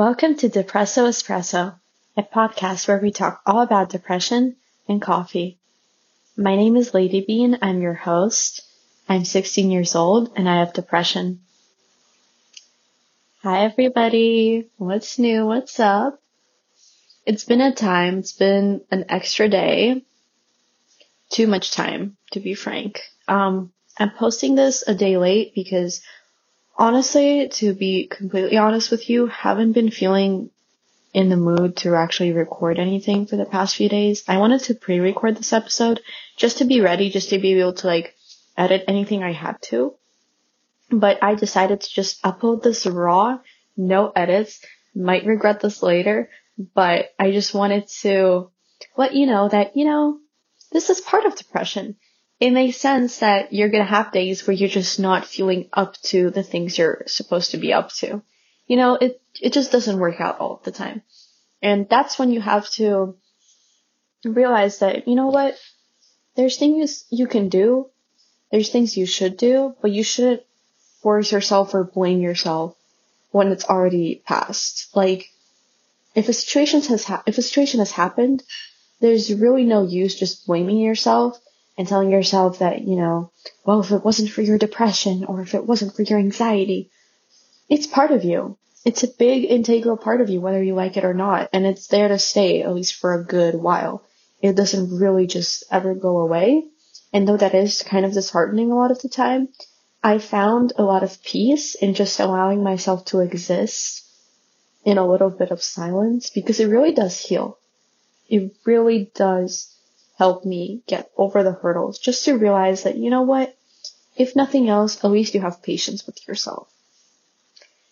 Welcome to Depresso Espresso, a podcast where we talk all about depression and coffee. My name is Lady Bean. I'm your host. I'm 16 years old and I have depression. Hi everybody. What's new? What's up? It's been a time. It's been an extra day. Too much time, to be frank. Um, I'm posting this a day late because honestly, to be completely honest with you, haven't been feeling in the mood to actually record anything for the past few days. I wanted to pre-record this episode just to be ready, just to be able to like edit anything I had to. But I decided to just upload this raw, no edits. Might regret this later, but I just wanted to let you know that, you know, this is part of depression it makes sense that you're gonna have days where you're just not feeling up to the things you're supposed to be up to. You know, it, it just doesn't work out all the time. And that's when you have to realize that, you know what? There's things you can do. There's things you should do, but you shouldn't force yourself or blame yourself when it's already past. Like, if a situation has ha- if a situation has happened, there's really no use just blaming yourself and telling yourself that, you know, well, if it wasn't for your depression or if it wasn't for your anxiety, it's part of you. It's a big integral part of you, whether you like it or not. And it's there to stay, at least for a good while. It doesn't really just ever go away. And though that is kind of disheartening a lot of the time, I found a lot of peace in just allowing myself to exist in a little bit of silence because it really does heal. It really does helped me get over the hurdles just to realize that, you know what? If nothing else, at least you have patience with yourself.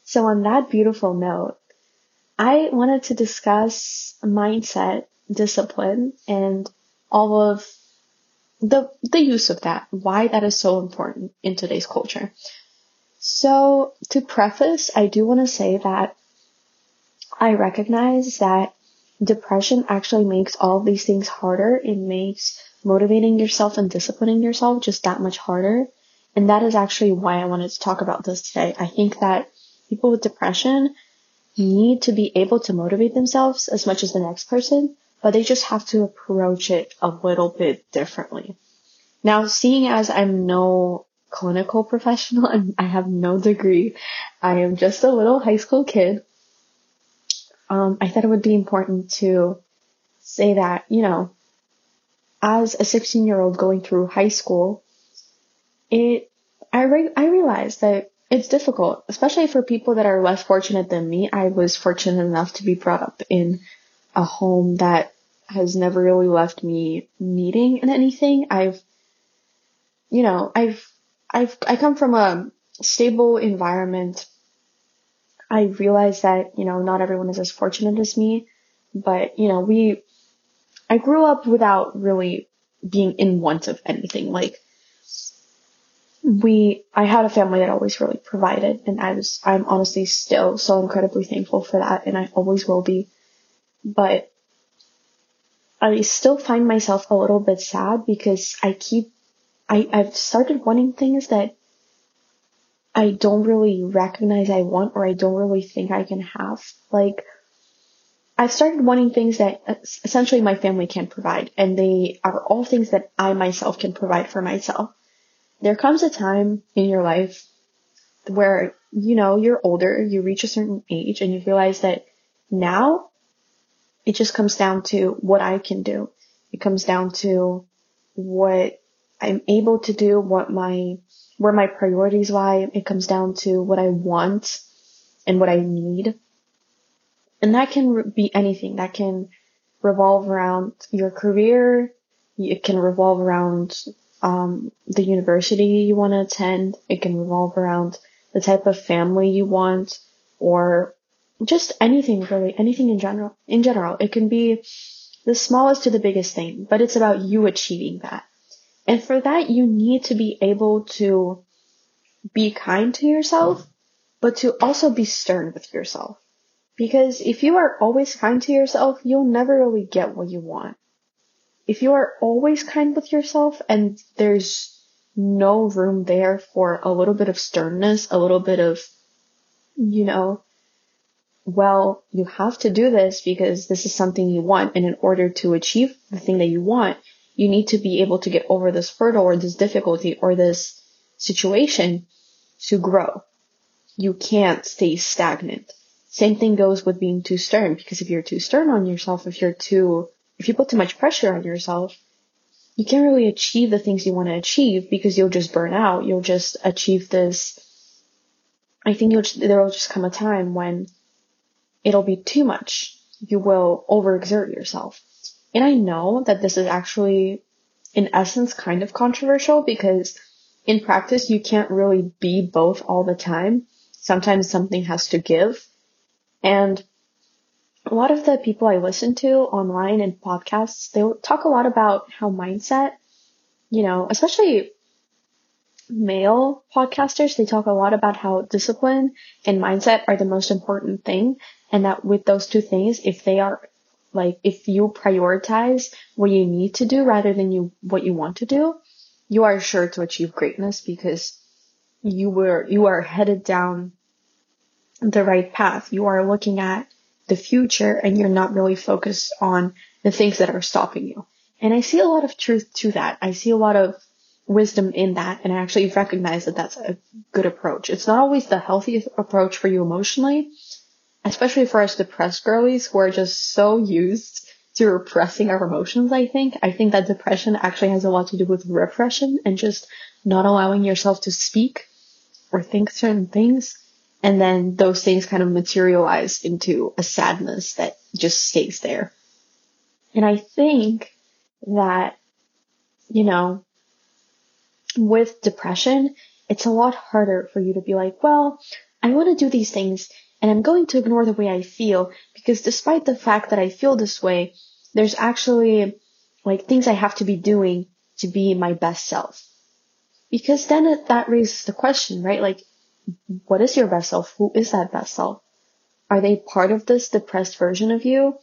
So on that beautiful note, I wanted to discuss mindset, discipline, and all of the, the use of that, why that is so important in today's culture. So to preface, I do want to say that I recognize that depression actually makes all these things harder. It makes motivating yourself and disciplining yourself just that much harder. And that is actually why I wanted to talk about this today. I think that people with depression need to be able to motivate themselves as much as the next person, but they just have to approach it a little bit differently. Now, seeing as I'm no clinical professional and I have no degree, I am just a little high school kid um, I thought it would be important to say that, you know, as a 16 year old going through high school, it, I, re- I realized that it's difficult, especially for people that are less fortunate than me. I was fortunate enough to be brought up in a home that has never really left me needing in anything. I've, you know, I've, I've, I come from a stable environment I realized that, you know, not everyone is as fortunate as me, but, you know, we, I grew up without really being in want of anything. Like, we, I had a family that always really provided, and I was, I'm honestly still so incredibly thankful for that, and I always will be. But I still find myself a little bit sad because I keep, I, I've started wanting things that I don't really recognize I want or I don't really think I can have. Like, I've started wanting things that essentially my family can't provide, and they are all things that I myself can provide for myself. There comes a time in your life where, you know, you're older, you reach a certain age, and you realize that now it just comes down to what I can do. It comes down to what I'm able to do, what my where my priorities lie. It comes down to what I want and what I need. And that can be anything. That can revolve around your career. It can revolve around um, the university you want to attend. It can revolve around the type of family you want or just anything really, anything in general. In general, it can be the smallest to the biggest thing, but it's about you achieving that. And for that, you need to be able to be kind to yourself, but to also be stern with yourself. Because if you are always kind to yourself, you'll never really get what you want. If you are always kind with yourself and there's no room there for a little bit of sternness, a little bit of, you know, well, you have to do this because this is something you want. And in order to achieve the thing that you want, you need to be able to get over this hurdle or this difficulty or this situation to grow. You can't stay stagnant. Same thing goes with being too stern because if you're too stern on yourself, if you're too, if you put too much pressure on yourself, you can't really achieve the things you want to achieve because you'll just burn out. You'll just achieve this. I think there will just come a time when it'll be too much. You will overexert yourself. And I know that this is actually, in essence, kind of controversial because in practice, you can't really be both all the time. Sometimes something has to give. And a lot of the people I listen to online and podcasts, they talk a lot about how mindset, you know, especially male podcasters, they talk a lot about how discipline and mindset are the most important thing. And that with those two things, if they are like, if you prioritize what you need to do rather than you, what you want to do, you are sure to achieve greatness because you were, you are headed down the right path. You are looking at the future and you're not really focused on the things that are stopping you. And I see a lot of truth to that. I see a lot of wisdom in that and I actually recognize that that's a good approach. It's not always the healthiest approach for you emotionally, especially for us depressed girlies who are just so used to repressing our emotions, I think. I think that depression actually has a lot to do with repression and just not allowing yourself to speak or think certain things. And then those things kind of materialize into a sadness that just stays there. And I think that, you know, with depression, it's a lot harder for you to be like, well, I want to do these things and I'm going to ignore the way I feel because despite the fact that I feel this way, there's actually like things I have to be doing to be my best self. Because then it, that raises the question, right? Like, what is your best self? Who is that best self? Are they part of this depressed version of you?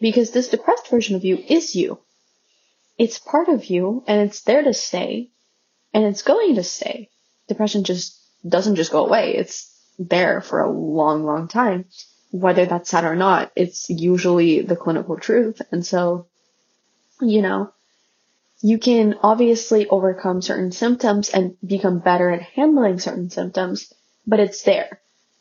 Because this depressed version of you is you. It's part of you and it's there to stay and it's going to stay. Depression just doesn't just go away. It's there for a long, long time. Whether that's sad or not, it's usually the clinical truth. And so, you know, you can obviously overcome certain symptoms and become better at handling certain symptoms, but it's there.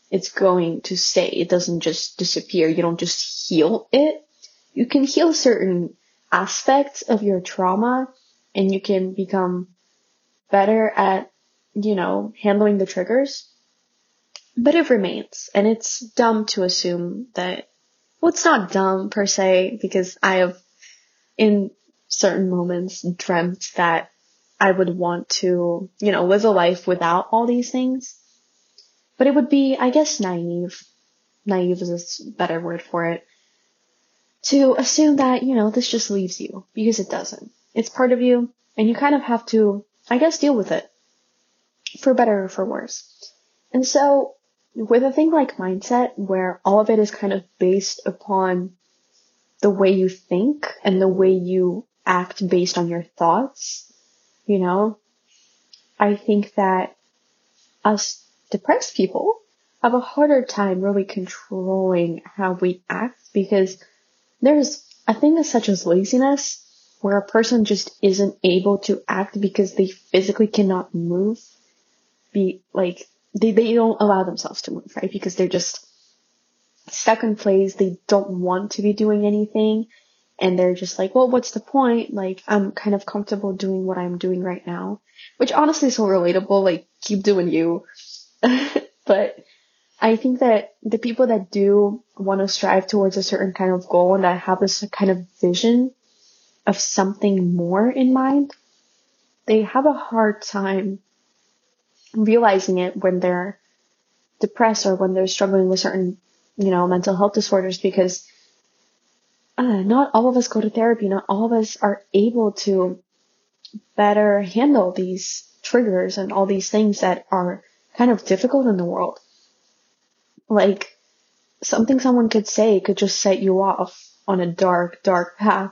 It's going to stay. It doesn't just disappear. You don't just heal it. You can heal certain aspects of your trauma and you can become better at, you know, handling the triggers. But it remains. And it's dumb to assume that, well, it's not dumb per se because I have in certain moments dreamt that I would want to, you know, live a life without all these things. But it would be, I guess, naive. Naive is a better word for it. To assume that, you know, this just leaves you because it doesn't. It's part of you and you kind of have to, I guess, deal with it for better or for worse. And so with a thing like mindset where all of it is kind of based upon the way you think and the way you act based on your thoughts, you know, I think that us depressed people have a harder time really controlling how we act because there's a thing as such as laziness where a person just isn't able to act because they physically cannot move. Be like, they, they don't allow themselves to move, right? Because they're just stuck in place. They don't want to be doing anything and they're just like, well, what's the point? Like, I'm kind of comfortable doing what I'm doing right now, which honestly is so relatable. Like, keep doing you. but I think that the people that do want to strive towards a certain kind of goal and that have this kind of vision of something more in mind, they have a hard time realizing it when they're depressed or when they're struggling with certain, you know, mental health disorders because uh, not all of us go to therapy. Not all of us are able to better handle these triggers and all these things that are kind of difficult in the world. Like something someone could say could just set you off on a dark, dark path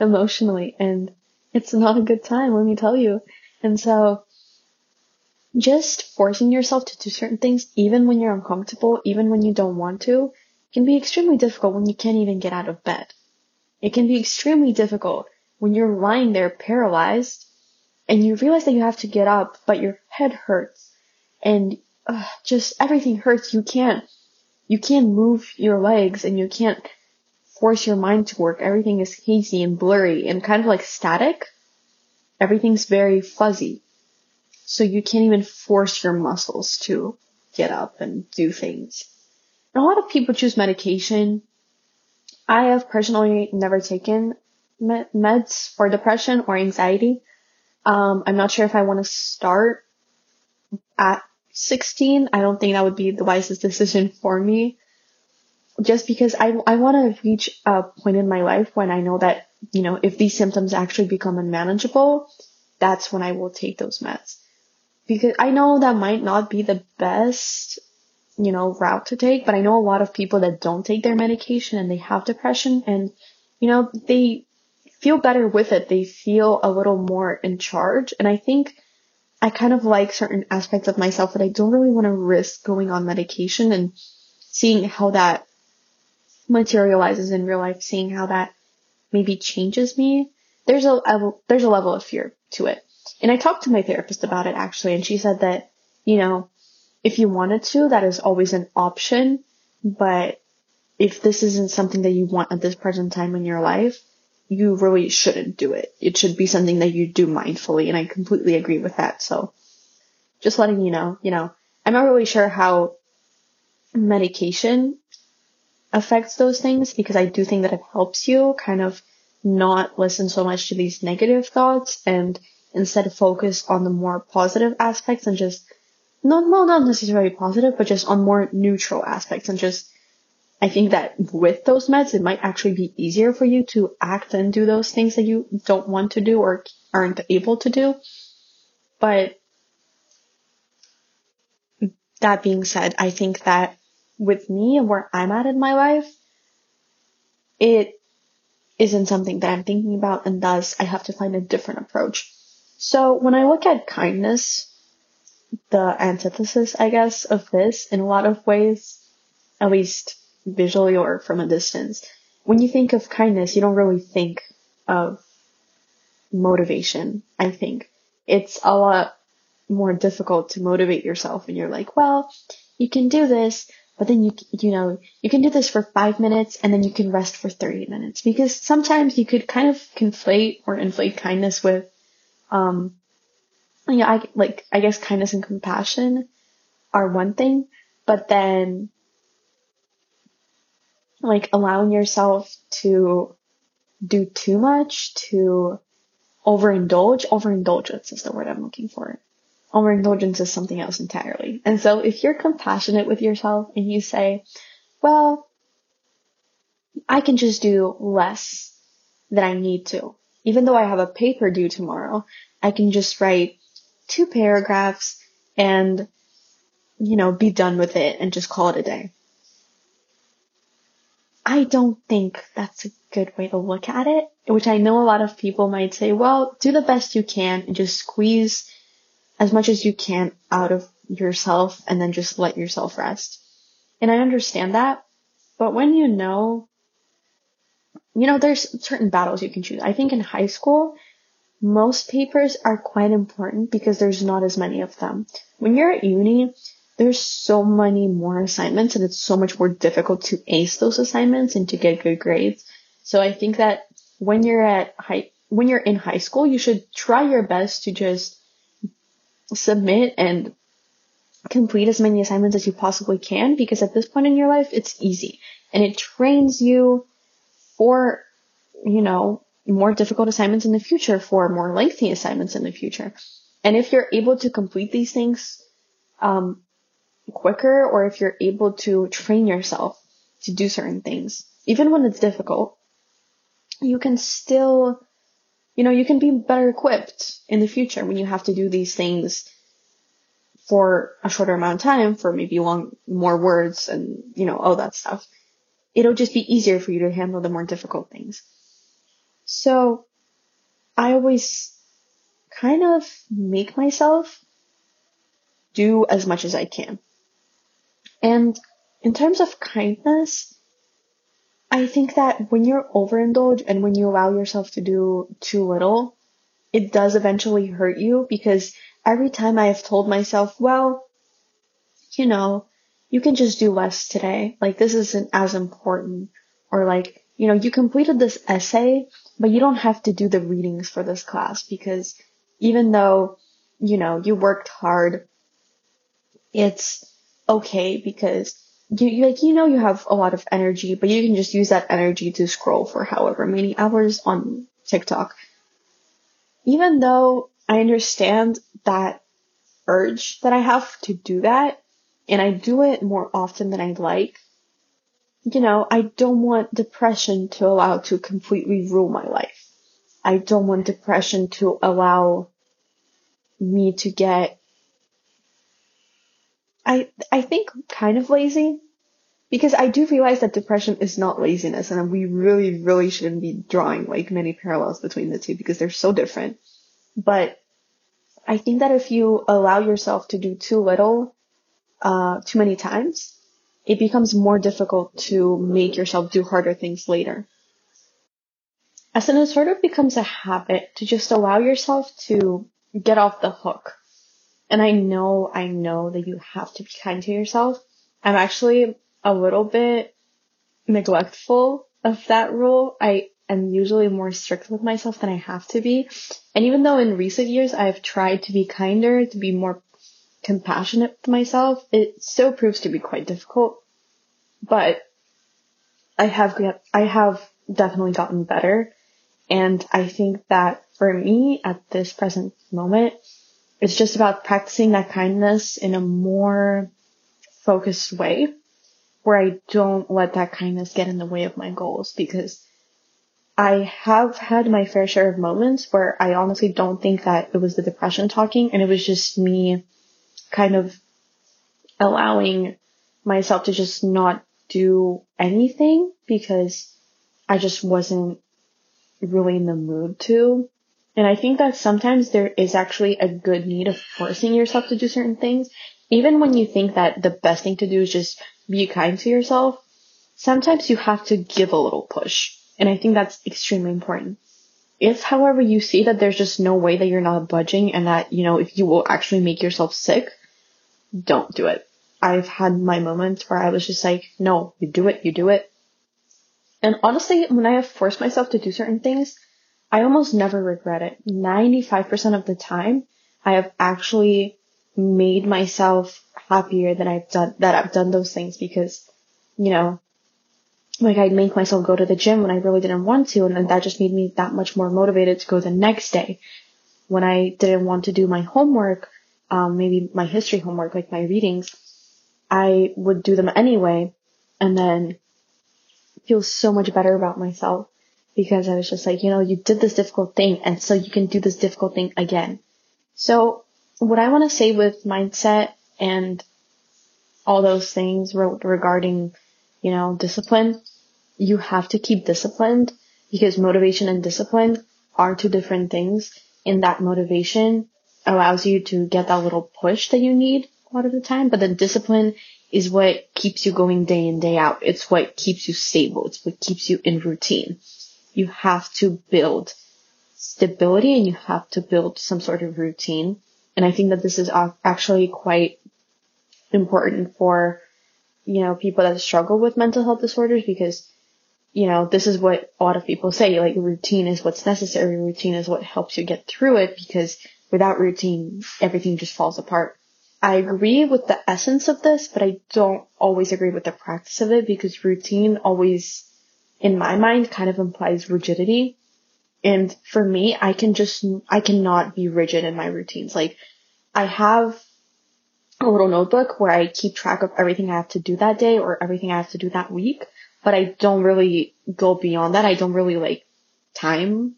emotionally. And it's not a good time, let me tell you. And so just forcing yourself to do certain things, even when you're uncomfortable, even when you don't want to, can be extremely difficult when you can't even get out of bed. It can be extremely difficult when you're lying there paralyzed and you realize that you have to get up, but your head hurts and uh, just everything hurts. You can't, you can't move your legs and you can't force your mind to work. Everything is hazy and blurry and kind of like static. Everything's very fuzzy. So you can't even force your muscles to get up and do things. And a lot of people choose medication. I have personally never taken meds for depression or anxiety. Um, I'm not sure if I want to start at 16. I don't think that would be the wisest decision for me. Just because I, I want to reach a point in my life when I know that, you know, if these symptoms actually become unmanageable, that's when I will take those meds. Because I know that might not be the best, you know, route to take, but I know a lot of people that don't take their medication and they have depression and, you know, they feel better with it. They feel a little more in charge. And I think I kind of like certain aspects of myself that I don't really want to risk going on medication and seeing how that materializes in real life, seeing how that maybe changes me. There's a, there's a level of fear to it. And I talked to my therapist about it actually, and she said that, you know, if you wanted to, that is always an option. But if this isn't something that you want at this present time in your life, you really shouldn't do it. It should be something that you do mindfully, and I completely agree with that. So, just letting you know, you know, I'm not really sure how medication affects those things because I do think that it helps you kind of not listen so much to these negative thoughts and instead of focus on the more positive aspects and just not well not necessarily positive but just on more neutral aspects and just I think that with those meds, it might actually be easier for you to act and do those things that you don't want to do or aren't able to do. But that being said, I think that with me and where I'm at in my life, it isn't something that I'm thinking about and thus I have to find a different approach. So when I look at kindness, the antithesis, I guess, of this in a lot of ways, at least visually or from a distance. When you think of kindness, you don't really think of motivation, I think. It's a lot more difficult to motivate yourself and you're like, well, you can do this, but then you, you know, you can do this for five minutes and then you can rest for 30 minutes because sometimes you could kind of conflate or inflate kindness with, um, yeah, I, like, I guess kindness and compassion are one thing, but then like allowing yourself to do too much, to overindulge. Overindulgence is the word I'm looking for. Overindulgence is something else entirely. And so if you're compassionate with yourself and you say, well, I can just do less than I need to. Even though I have a paper due tomorrow, I can just write two paragraphs and, you know, be done with it and just call it a day. I don't think that's a good way to look at it, which I know a lot of people might say, well, do the best you can and just squeeze as much as you can out of yourself and then just let yourself rest. And I understand that, but when you know, you know, there's certain battles you can choose. I think in high school, most papers are quite important because there's not as many of them. When you're at uni, there's so many more assignments and it's so much more difficult to ace those assignments and to get good grades. So I think that when you're at high, when you're in high school, you should try your best to just submit and complete as many assignments as you possibly can because at this point in your life, it's easy and it trains you for, you know, more difficult assignments in the future, for more lengthy assignments in the future. And if you're able to complete these things, um, quicker or if you're able to train yourself to do certain things, even when it's difficult, you can still, you know, you can be better equipped in the future when you have to do these things for a shorter amount of time, for maybe long, more words and, you know, all that stuff. It'll just be easier for you to handle the more difficult things. So I always kind of make myself do as much as I can. And in terms of kindness, I think that when you're overindulged and when you allow yourself to do too little, it does eventually hurt you because every time I have told myself, well, you know, you can just do less today. Like this isn't as important. Or like, you know, you completed this essay, but you don't have to do the readings for this class because even though, you know, you worked hard, it's okay because you, like you know you have a lot of energy, but you can just use that energy to scroll for however many hours on TikTok. Even though I understand that urge that I have to do that, and I do it more often than I'd like, you know, I don't want depression to allow to completely rule my life. I don't want depression to allow me to get I I think kind of lazy because I do realize that depression is not laziness and we really really shouldn't be drawing like many parallels between the two because they're so different. But I think that if you allow yourself to do too little uh too many times, it becomes more difficult to make yourself do harder things later. As it sort of becomes a habit to just allow yourself to get off the hook and I know, I know that you have to be kind to yourself. I'm actually a little bit neglectful of that rule. I am usually more strict with myself than I have to be. And even though in recent years I've tried to be kinder, to be more compassionate with myself, it still proves to be quite difficult. But I have get, I have definitely gotten better. And I think that for me at this present moment, it's just about practicing that kindness in a more focused way where I don't let that kindness get in the way of my goals because I have had my fair share of moments where I honestly don't think that it was the depression talking and it was just me kind of allowing myself to just not do anything because I just wasn't really in the mood to. And I think that sometimes there is actually a good need of forcing yourself to do certain things. Even when you think that the best thing to do is just be kind to yourself, sometimes you have to give a little push. And I think that's extremely important. If, however, you see that there's just no way that you're not budging and that, you know, if you will actually make yourself sick, don't do it. I've had my moments where I was just like, no, you do it, you do it. And honestly, when I have forced myself to do certain things, I almost never regret it. 95% of the time, I have actually made myself happier that I've done, that I've done those things because, you know, like I'd make myself go to the gym when I really didn't want to, and that just made me that much more motivated to go the next day. When I didn't want to do my homework, um, maybe my history homework, like my readings, I would do them anyway, and then feel so much better about myself because I was just like, you know, you did this difficult thing and so you can do this difficult thing again. So what I want to say with mindset and all those things re- regarding, you know, discipline, you have to keep disciplined because motivation and discipline are two different things and that motivation allows you to get that little push that you need a lot of the time, but then discipline is what keeps you going day in, day out. It's what keeps you stable. It's what keeps you in routine you have to build stability and you have to build some sort of routine. And I think that this is actually quite important for, you know, people that struggle with mental health disorders because, you know, this is what a lot of people say, like routine is what's necessary. Routine is what helps you get through it because without routine, everything just falls apart. I agree with the essence of this, but I don't always agree with the practice of it because routine always in my mind kind of implies rigidity. And for me, I can just, I cannot be rigid in my routines. Like I have a little notebook where I keep track of everything I have to do that day or everything I have to do that week, but I don't really go beyond that. I don't really like time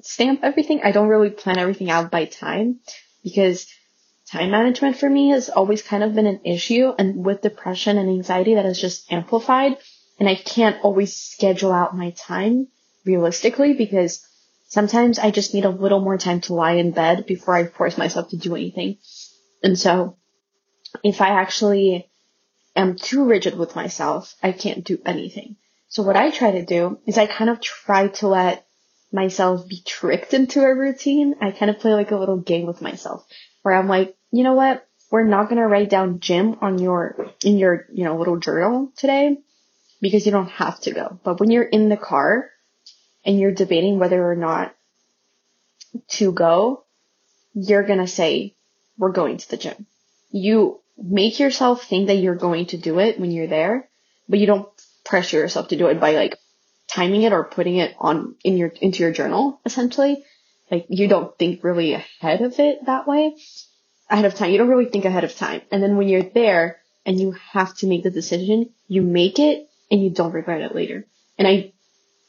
stamp everything. I don't really plan everything out by time because time management for me has always kind of been an issue and with depression and anxiety that has just amplified and I can't always schedule out my time realistically because sometimes I just need a little more time to lie in bed before I force myself to do anything. And so if I actually am too rigid with myself, I can't do anything. So what I try to do is I kind of try to let myself be tricked into a routine. I kind of play like a little game with myself where I'm like, you know what? We're not going to write down gym on your, in your, you know, little journal today because you don't have to go. But when you're in the car and you're debating whether or not to go, you're going to say, we're going to the gym. You make yourself think that you're going to do it when you're there, but you don't pressure yourself to do it by like timing it or putting it on in your into your journal essentially. Like you don't think really ahead of it that way. Ahead of time. You don't really think ahead of time. And then when you're there and you have to make the decision, you make it and you don't regret it later. And I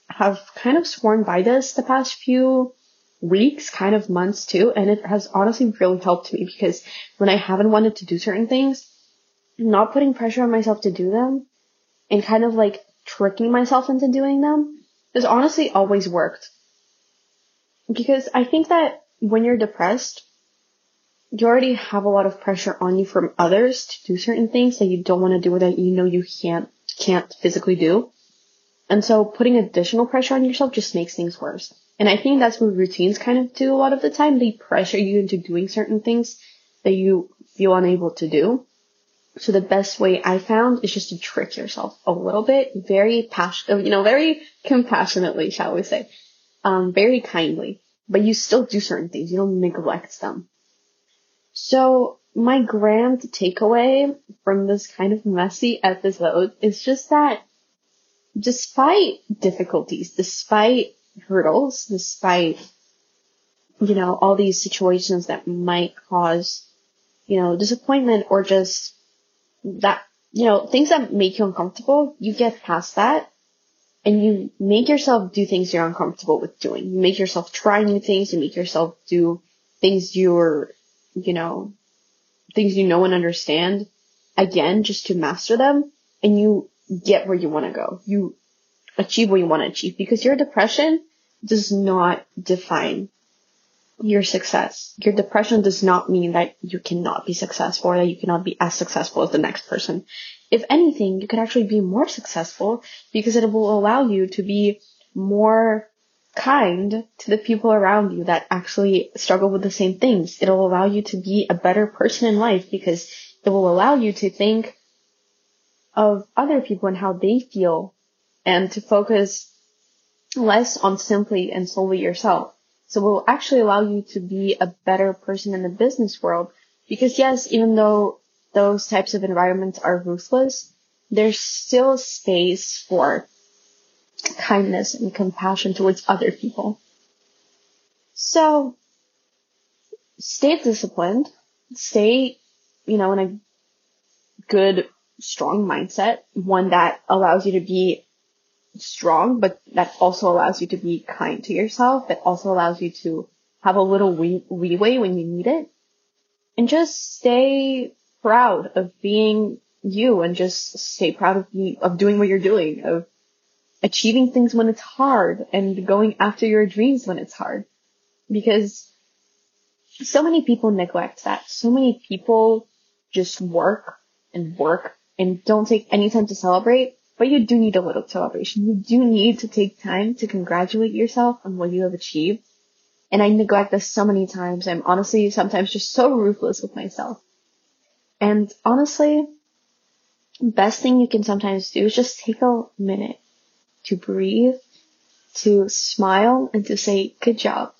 have kind of sworn by this the past few weeks, kind of months too, and it has honestly really helped me because when I haven't wanted to do certain things, not putting pressure on myself to do them and kind of like tricking myself into doing them has honestly always worked. Because I think that when you're depressed, you already have a lot of pressure on you from others to do certain things that you don't want to do or that you know you can't can't physically do. And so putting additional pressure on yourself just makes things worse. And I think that's what routines kind of do a lot of the time. They pressure you into doing certain things that you feel unable to do. So the best way I found is just to trick yourself a little bit, very passion, you know, very compassionately, shall we say, um, very kindly, but you still do certain things. You don't neglect them. So my grand takeaway from this kind of messy episode is just that despite difficulties, despite hurdles, despite, you know, all these situations that might cause, you know, disappointment or just that, you know, things that make you uncomfortable, you get past that and you make yourself do things you're uncomfortable with doing. You make yourself try new things. You make yourself do things you're, you know, things you know and understand again just to master them and you get where you want to go. You achieve what you want to achieve because your depression does not define your success. Your depression does not mean that you cannot be successful or that you cannot be as successful as the next person. If anything, you could actually be more successful because it will allow you to be more kind to the people around you that actually struggle with the same things. It'll allow you to be a better person in life because it will allow you to think of other people and how they feel and to focus less on simply and solely yourself. So it will actually allow you to be a better person in the business world. Because yes, even though those types of environments are ruthless, there's still space for kindness and compassion towards other people. So stay disciplined, stay, you know, in a good, strong mindset, one that allows you to be strong, but that also allows you to be kind to yourself. That also allows you to have a little leeway when you need it. And just stay proud of being you and just stay proud of you, of doing what you're doing, of achieving things when it's hard and going after your dreams when it's hard. Because so many people neglect that. So many people just work and work and don't take any time to celebrate but you do need a little celebration. You do need to take time to congratulate yourself on what you have achieved. And I neglect this so many times. I'm honestly sometimes just so ruthless with myself. And honestly, the best thing you can sometimes do is just take a minute to breathe, to smile, and to say, good job.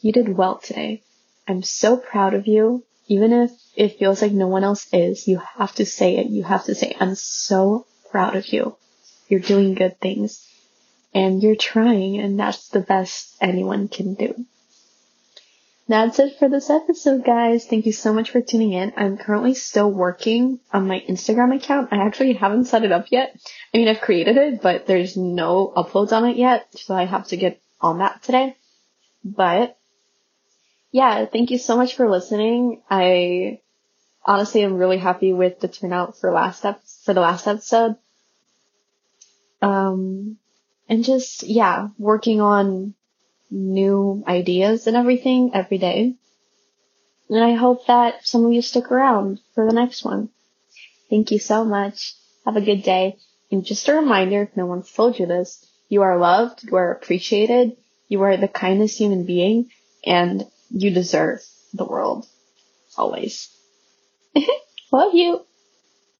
You did well today. I'm so proud of you. Even if it feels like no one else is, you have to say it. You have to say, I'm so proud of you. You're doing good things and you're trying and that's the best anyone can do. That's it for this episode, guys. Thank you so much for tuning in. I'm currently still working on my Instagram account. I actually haven't set it up yet. I mean, I've created it, but there's no uploads on it yet, so I have to get on that today. But yeah, thank you so much for listening. I honestly am really happy with the turnout for last ep- for the last episode. Um, and just, yeah, working on new ideas and everything every day. And I hope that some of you stick around for the next one. Thank you so much. Have a good day. And just a reminder, if no one's told you this, you are loved, you are appreciated, you are the kindest human being, and you deserve the world. Always. Love you.